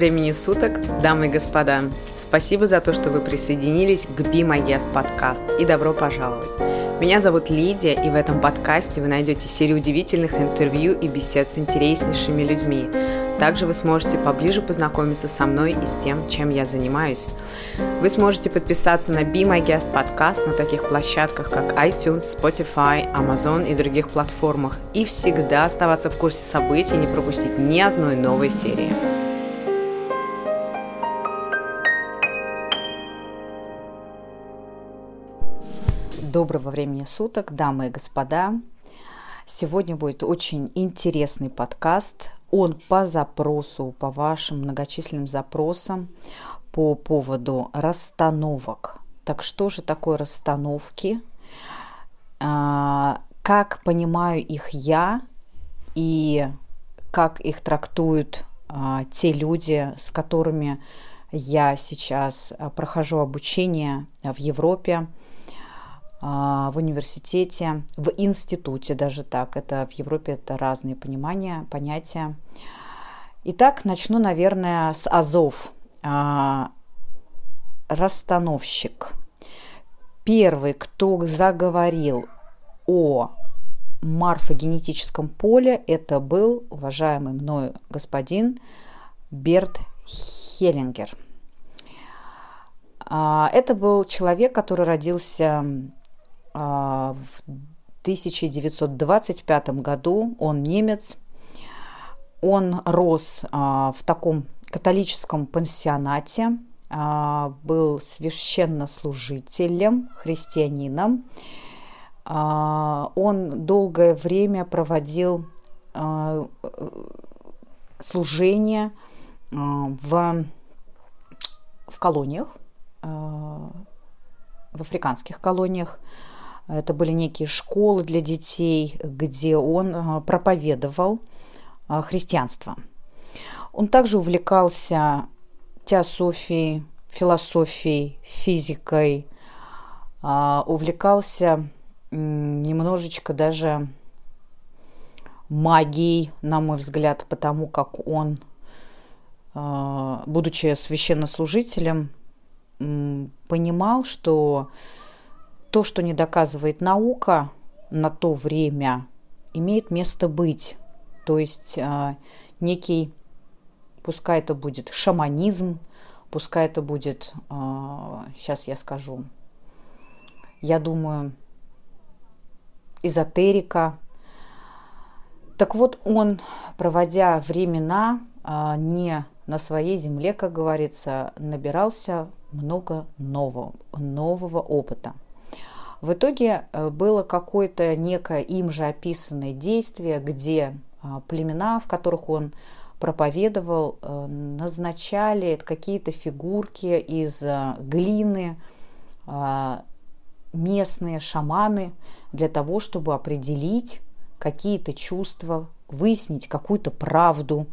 Времени суток, дамы и господа. Спасибо за то, что вы присоединились к Be My Guest подкаст и добро пожаловать. Меня зовут Лидия, и в этом подкасте вы найдете серию удивительных интервью и бесед с интереснейшими людьми. Также вы сможете поближе познакомиться со мной и с тем, чем я занимаюсь. Вы сможете подписаться на Be My Guest подкаст на таких площадках, как iTunes, Spotify, Amazon и других платформах, и всегда оставаться в курсе событий и не пропустить ни одной новой серии. Доброго времени суток, дамы и господа. Сегодня будет очень интересный подкаст. Он по запросу, по вашим многочисленным запросам по поводу расстановок. Так что же такое расстановки? А, как понимаю их я и как их трактуют а, те люди, с которыми я сейчас а, прохожу обучение в Европе в университете, в институте даже так. Это в Европе это разные понимания, понятия. Итак, начну, наверное, с Азов. А, расстановщик. Первый, кто заговорил о морфогенетическом поле, это был уважаемый мною господин Берт Хеллингер. А, это был человек, который родился а, в 1925 году. Он немец. Он рос а, в таком католическом пансионате, а, был священнослужителем, христианином. Он долгое время проводил служение в, в колониях, в африканских колониях. Это были некие школы для детей, где он а, проповедовал а, христианство. Он также увлекался теософией, философией, физикой, а, увлекался немножечко даже магией, на мой взгляд, потому как он, будучи священнослужителем, понимал, что то, что не доказывает наука на то время, имеет место быть. То есть э, некий, пускай это будет шаманизм, пускай это будет, э, сейчас я скажу, я думаю, эзотерика. Так вот, он, проводя времена э, не на своей земле, как говорится, набирался много нового, нового опыта – в итоге э, было какое-то некое им же описанное действие, где а, племена, в которых он проповедовал, э, назначали какие-то фигурки из э, глины, а, местные шаманы для того, чтобы определить какие-то чувства, выяснить какую-то правду.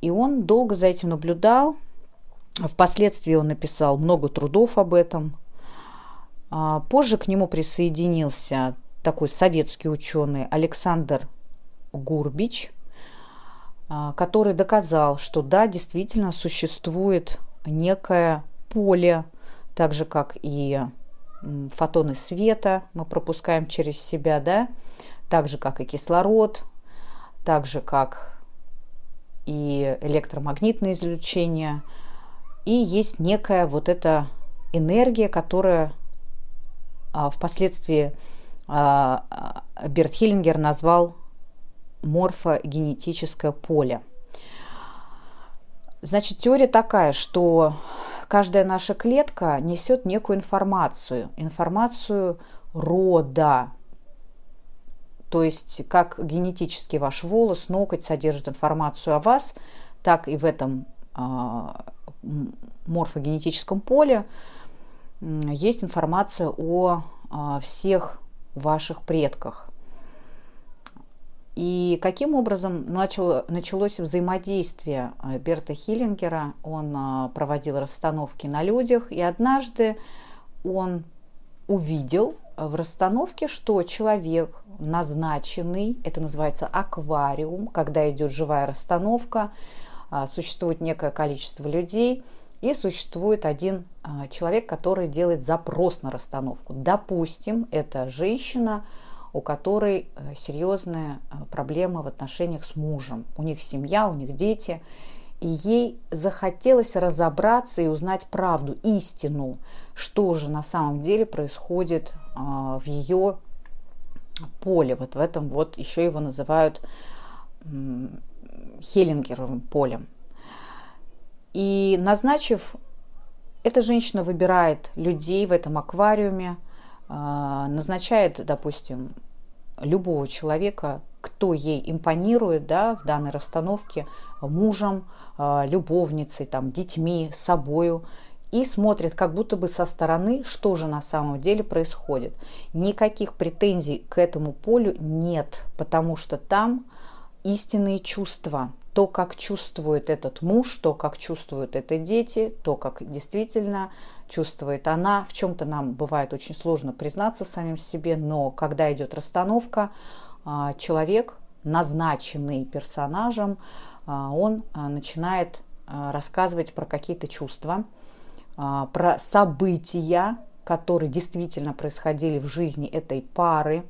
И он долго за этим наблюдал. Впоследствии он написал много трудов об этом, позже к нему присоединился такой советский ученый Александр Гурбич, а, который доказал, что да, действительно существует некое поле, так же как и фотоны света мы пропускаем через себя, да, так же как и кислород, так же как и электромагнитное излучение, и есть некая вот эта энергия, которая а, впоследствии а, а, Берт Хиллингер назвал морфогенетическое поле. Значит, теория такая, что каждая наша клетка несет некую информацию, информацию рода. То есть, как генетически ваш волос, ноготь содержит информацию о вас, так и в этом морфогенетическом поле есть информация о а, всех ваших предках. И каким образом начало, началось взаимодействие а, Берта Хиллингера? Он а, проводил расстановки на людях, и однажды он увидел в расстановке, что человек назначенный, это называется аквариум, когда идет живая расстановка, существует некое количество людей, и существует один человек, который делает запрос на расстановку. Допустим, это женщина, у которой э, серьезные э, проблемы в отношениях с мужем. У них семья, у них дети. И ей захотелось разобраться и узнать правду, истину, что же на самом деле происходит а, в ее поле. Вот в этом вот еще его называют Хеллингеровым полем. И назначив, эта женщина выбирает людей в этом аквариуме, а, назначает, допустим, любого человека, кто ей импонирует да, в данной расстановке, мужем, а, любовницей, там, детьми, собою, и смотрит как будто бы со стороны, что же на самом деле происходит. Никаких претензий к этому полю нет, потому что там истинные чувства, то, как чувствует этот муж, то, как чувствуют это дети, то, как действительно чувствует она. В чем-то нам бывает очень сложно признаться самим себе, но когда идет расстановка, а, человек, назначенный персонажем, а, он а, начинает рассказывать про какие-то чувства, про события, которые действительно происходили в жизни этой пары,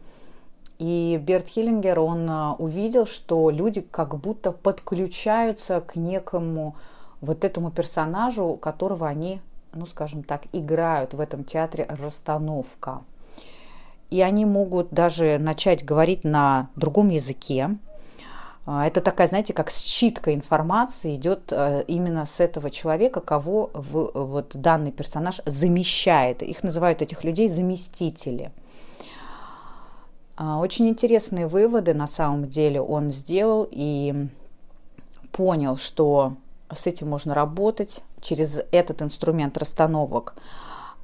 и Берт Хиллингер, он а, увидел, что люди как будто подключаются к некому вот этому персонажу, которого они, ну скажем так, играют в этом театре расстановка. И они могут даже начать говорить на другом языке. А, это такая, знаете, как считка информации идет а, именно с этого человека, кого в, вот данный персонаж замещает. Их называют этих людей заместители – очень интересные выводы на самом деле он сделал и понял, что с этим можно работать через этот инструмент расстановок.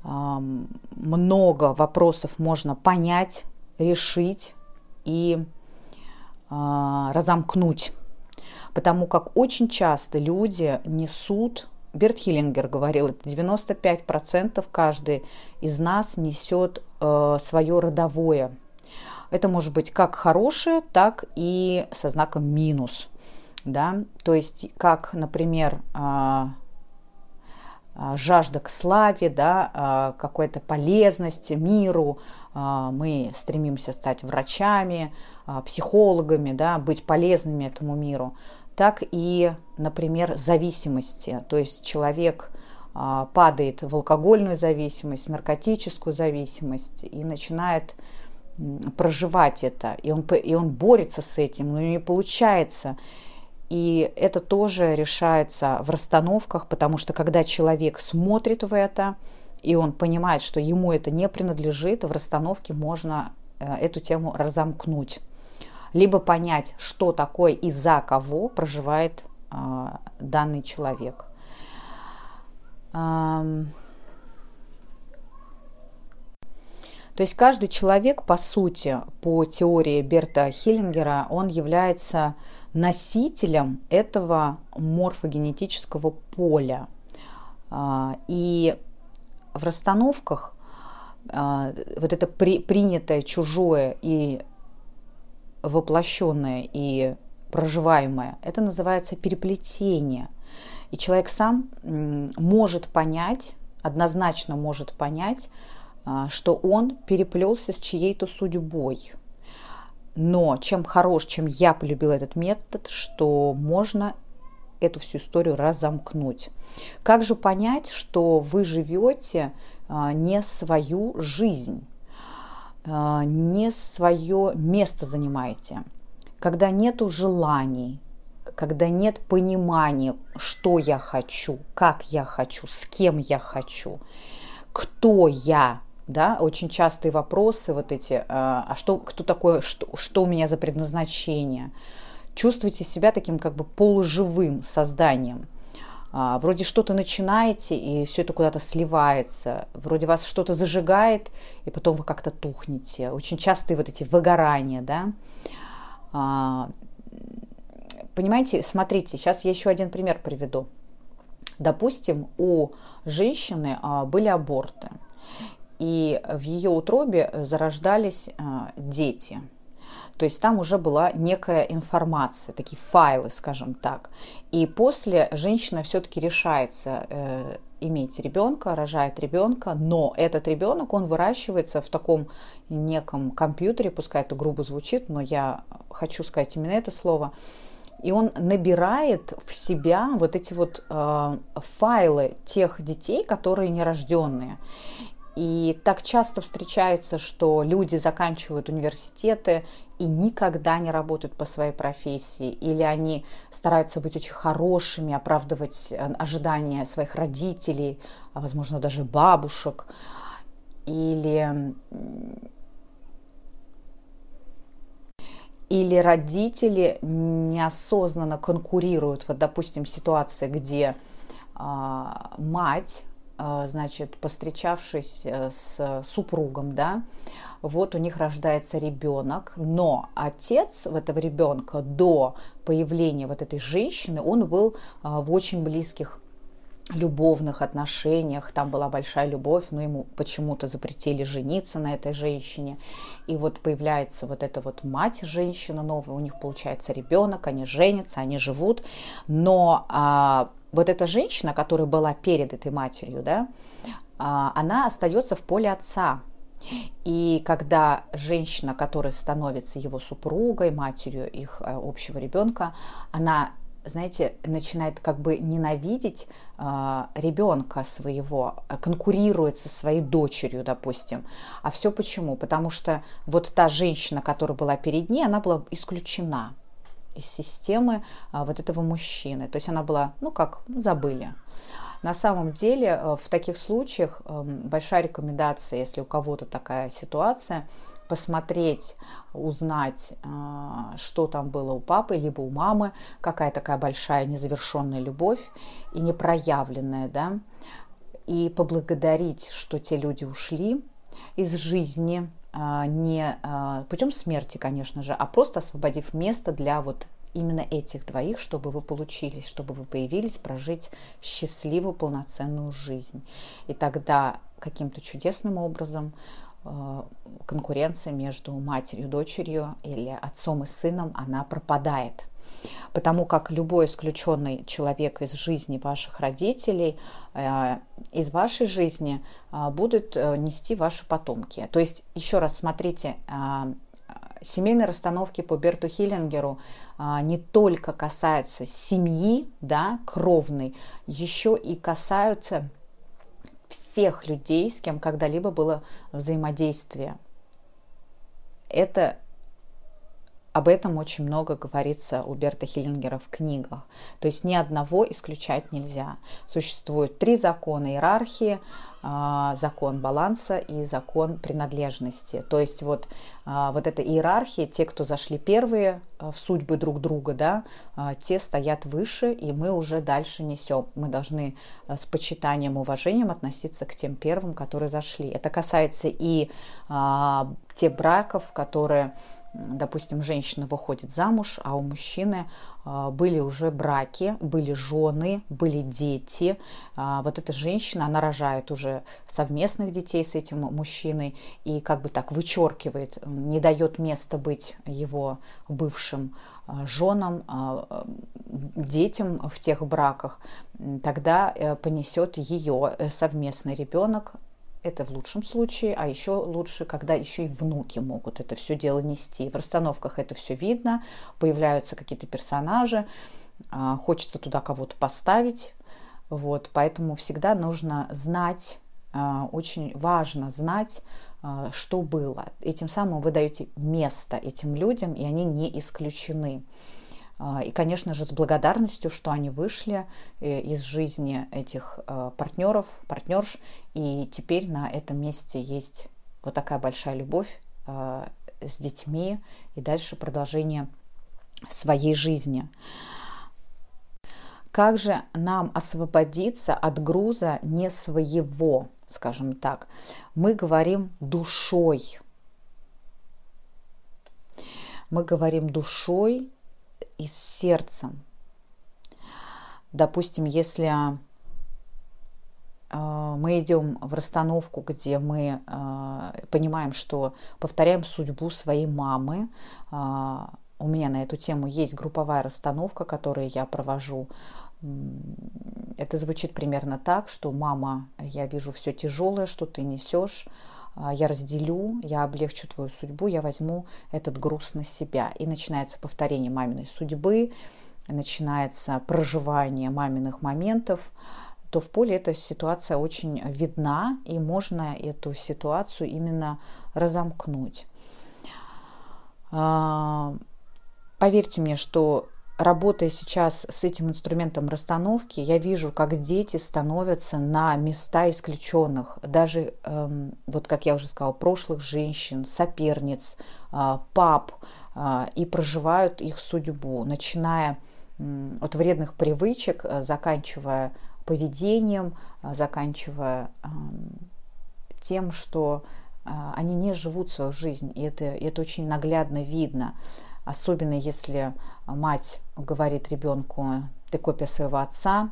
Много вопросов можно понять, решить и а, разомкнуть. Потому как очень часто люди несут, Берт Хиллингер говорил, это 95% каждый из нас несет э, свое родовое это может быть как хорошее, так и со знаком минус. Да? То есть, как, например, а, а, жажда к славе, да, а, какой-то полезности миру, мы стремимся стать врачами, психологами, да, быть полезными этому миру, так и, например, зависимости. То есть человек падает в алкогольную зависимость, наркотическую зависимость и начинает проживать это, и он, и он борется с этим, но не получается. И это тоже решается в расстановках, потому что когда человек смотрит в это, и он понимает, что ему это не принадлежит, в расстановке можно э, эту тему разомкнуть. Либо понять, что такое и за кого проживает э, данный человек. То есть каждый человек, по сути, по теории Берта Хиллингера, он является носителем этого морфогенетического поля. А, и в расстановках а, вот это при, принятое чужое и воплощенное и проживаемое, это называется переплетение. И человек сам может понять, однозначно может понять, что он переплелся с чьей-то судьбой. Но чем хорош, чем я полюбила этот метод, что можно эту всю историю разомкнуть. Как же понять, что вы живете а, не свою жизнь, а, не свое место занимаете, когда нету желаний, когда нет понимания, что я хочу, как я хочу, с кем я хочу, кто я, да, очень частые вопросы вот эти, а, а что, кто такое, что, что у меня за предназначение. Чувствуйте себя таким как бы полуживым созданием. А, вроде что-то начинаете, и все это куда-то сливается. Вроде вас что-то зажигает, и потом вы как-то тухнете. Очень частые вот эти выгорания, да. А, понимаете, смотрите, сейчас я еще один пример приведу. Допустим, у женщины были аборты и в ее утробе зарождались дети. То есть там уже была некая информация, такие файлы, скажем так. И после женщина все-таки решается э, иметь ребенка, рожает ребенка, но этот ребенок, он выращивается в таком неком компьютере, пускай это грубо звучит, но я хочу сказать именно это слово, и он набирает в себя вот эти вот э, файлы тех детей, которые нерожденные. И так часто встречается, что люди заканчивают университеты и никогда не работают по своей профессии, или они стараются быть очень хорошими, оправдывать э, ожидания своих родителей, а возможно даже бабушек, или или родители неосознанно конкурируют. Вот, допустим, ситуация, где а, мать, значит, постречавшись э, с супругом, да, вот у них рождается ребенок, но отец этого ребенка до появления вот этой женщины, он был а, в очень близких любовных отношениях, там была большая любовь, но ему почему-то запретили жениться на этой женщине. И вот появляется вот эта вот мать женщина новая, у них получается ребенок, они женятся, они живут, но а, вот эта женщина, которая была перед этой матерью, да, а, она остается в поле отца. И когда женщина, которая становится его супругой, матерью их а, общего ребенка, она знаете, начинает как бы ненавидеть э, ребенка своего, конкурирует со своей дочерью, допустим. А все почему? Потому что вот та женщина, которая была перед ней, она была исключена из системы э, вот этого мужчины. То есть она была, ну как, ну, забыли. На самом деле э, в таких случаях э, большая рекомендация, если у кого-то такая ситуация, посмотреть, узнать, а, что там было у папы, либо у мамы, какая такая большая незавершенная любовь и непроявленная, да, и поблагодарить, что те люди ушли из жизни, а, не а, путем смерти, конечно же, а просто освободив место для вот именно этих двоих, чтобы вы получились, чтобы вы появились, прожить счастливую, полноценную жизнь. И тогда каким-то чудесным образом Э, конкуренция между матерью дочерью или отцом и сыном, она пропадает. Потому как любой исключенный человек из жизни ваших родителей, э, из вашей жизни э, будут нести ваши потомки. То есть, еще раз смотрите, семейные расстановки по Берту Хиллингеру не только касаются семьи, да, кровной, еще и касаются всех людей, с кем когда-либо было взаимодействие. Это об этом очень много говорится у Берта Хиллингера в книгах. То есть ни одного исключать нельзя. Существуют три закона иерархии, а, закон баланса и закон принадлежности. То есть вот, а, вот эта иерархия, те, кто зашли первые а, в судьбы друг друга, да, те стоят выше, и мы уже дальше несем. Мы должны с почитанием, уважением относиться к тем первым, которые зашли. Это касается и тех браков, которые допустим, женщина выходит замуж, а у мужчины а, были уже браки, были жены, были дети. А, вот эта женщина, она рожает уже совместных детей с этим мужчиной и как бы так вычеркивает, не дает места быть его бывшим а, женам, детям в тех браках, тогда э, понесет ее э, совместный ребенок это в лучшем случае, а еще лучше, когда еще и внуки могут это все дело нести. В расстановках это все видно, появляются какие-то персонажи, а, хочется туда кого-то поставить. Вот, поэтому всегда нужно знать, а, очень важно знать, а, что было. Этим самым вы даете место этим людям, и они не исключены. А, и, конечно же, с благодарностью, что они вышли э, из жизни этих а, партнеров, партнерш, и теперь на этом месте есть вот такая большая любовь а, с детьми и дальше продолжение своей жизни. Как же нам освободиться от груза не своего, скажем так? Мы говорим душой. Мы говорим душой и с сердцем. Допустим, если э, мы идем в расстановку, где мы понимаем, что повторяем судьбу своей мамы. У меня на эту тему есть групповая расстановка, которую я провожу. Это звучит примерно так, что мама, я вижу все тяжелое, что ты несешь, я разделю, я облегчу твою судьбу, я возьму этот груз на себя. И начинается повторение маминой судьбы, начинается проживание маминых моментов, то в поле эта ситуация очень видна, и можно эту ситуацию именно разомкнуть. А, поверьте мне, что работая сейчас с этим инструментом расстановки, я вижу, как дети становятся на места исключенных. Даже, эм, вот как я уже сказала, прошлых женщин, соперниц, э, пап, э, и проживают их судьбу, начиная э, от вредных привычек, э, заканчивая поведением, э, заканчивая э, тем, что э, они не живут свою жизнь. И это, и это очень наглядно видно особенно если мать говорит ребенку, ты копия своего отца,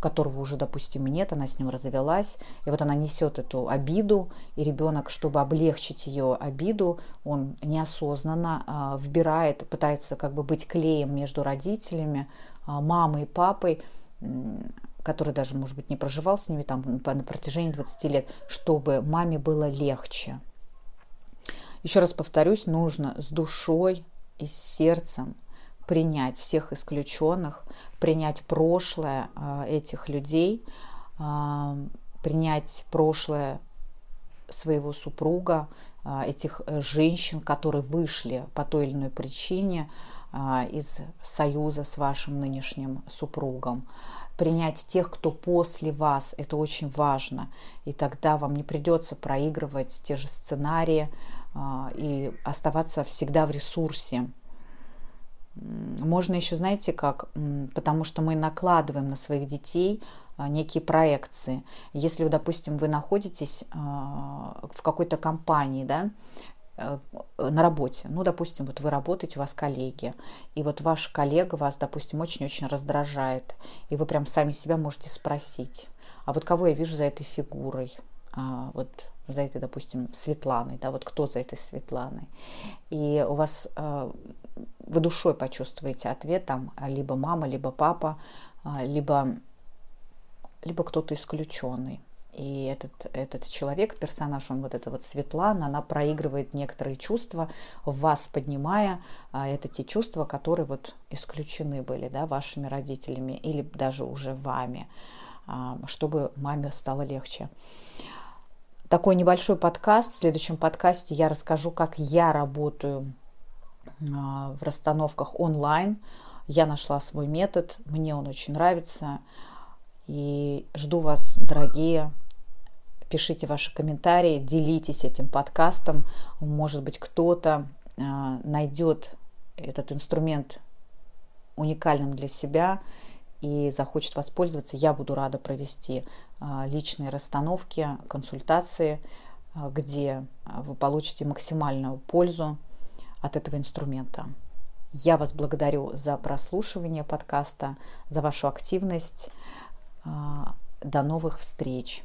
которого уже, допустим, нет, она с ним развелась, и вот она несет эту обиду, и ребенок, чтобы облегчить ее обиду, он неосознанно а, вбирает, пытается как бы быть клеем между родителями, а, мамой и папой, который даже, может быть, не проживал с ними там на протяжении 20 лет, чтобы маме было легче. Еще раз повторюсь, нужно с душой и сердцем принять всех исключенных, принять прошлое а, этих людей, а, принять прошлое своего супруга, а, этих э, женщин, которые вышли по той или иной причине из союза с вашим нынешним супругом. Принять тех, кто после вас, это очень важно. И тогда вам не придется проигрывать те же сценарии, и оставаться всегда в ресурсе. Можно еще, знаете, как, потому что мы накладываем на своих детей а, некие проекции. Если, допустим, вы находитесь а, в какой-то компании, да, э, на работе. Ну, допустим, вот вы работаете, у вас коллеги, и вот ваш коллега вас, допустим, очень-очень раздражает, и вы прям сами себя можете спросить, а вот кого я вижу за этой фигурой? А, вот за этой, допустим, Светланой, да, вот кто за этой Светланой. И у вас, а, вы душой почувствуете ответ, там, либо мама, либо папа, а, либо, либо кто-то исключенный. И этот, этот человек, персонаж, он вот эта вот Светлана, она проигрывает некоторые чувства вас, поднимая а, это те чувства, которые вот исключены были, да, вашими родителями или даже уже вами, чтобы маме стало легче такой небольшой подкаст. В следующем подкасте я расскажу, как я работаю а, в расстановках онлайн. Я нашла свой метод, мне он очень нравится. И жду вас, дорогие. Пишите ваши комментарии, делитесь этим подкастом. Может быть, кто-то а, найдет этот инструмент уникальным для себя и захочет воспользоваться, я буду рада провести а, личные расстановки, консультации, а, где а, вы получите максимальную пользу от этого инструмента. Я вас благодарю за прослушивание подкаста, за вашу активность. До новых встреч!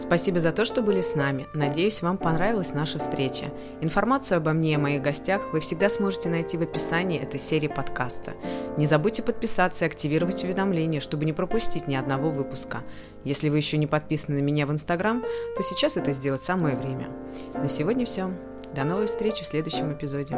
Спасибо за то, что были с нами. Надеюсь, вам понравилась наша встреча. Информацию обо мне и моих гостях вы всегда сможете найти в описании этой серии подкаста. Не забудьте подписаться и активировать уведомления, чтобы не пропустить ни одного выпуска. Если вы еще не подписаны на меня в Инстаграм, то сейчас это сделать самое время. На сегодня все. До новой встречи в следующем эпизоде.